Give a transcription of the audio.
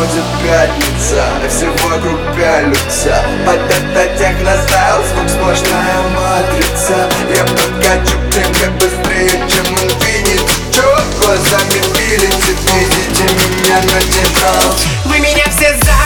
будет пятница И все вокруг пялются. Под это техностайл звук сплошная матрица. Я подкачу темпы быстрее, чем инфинит Чё глазами пилите, видите меня на титан Вы меня все за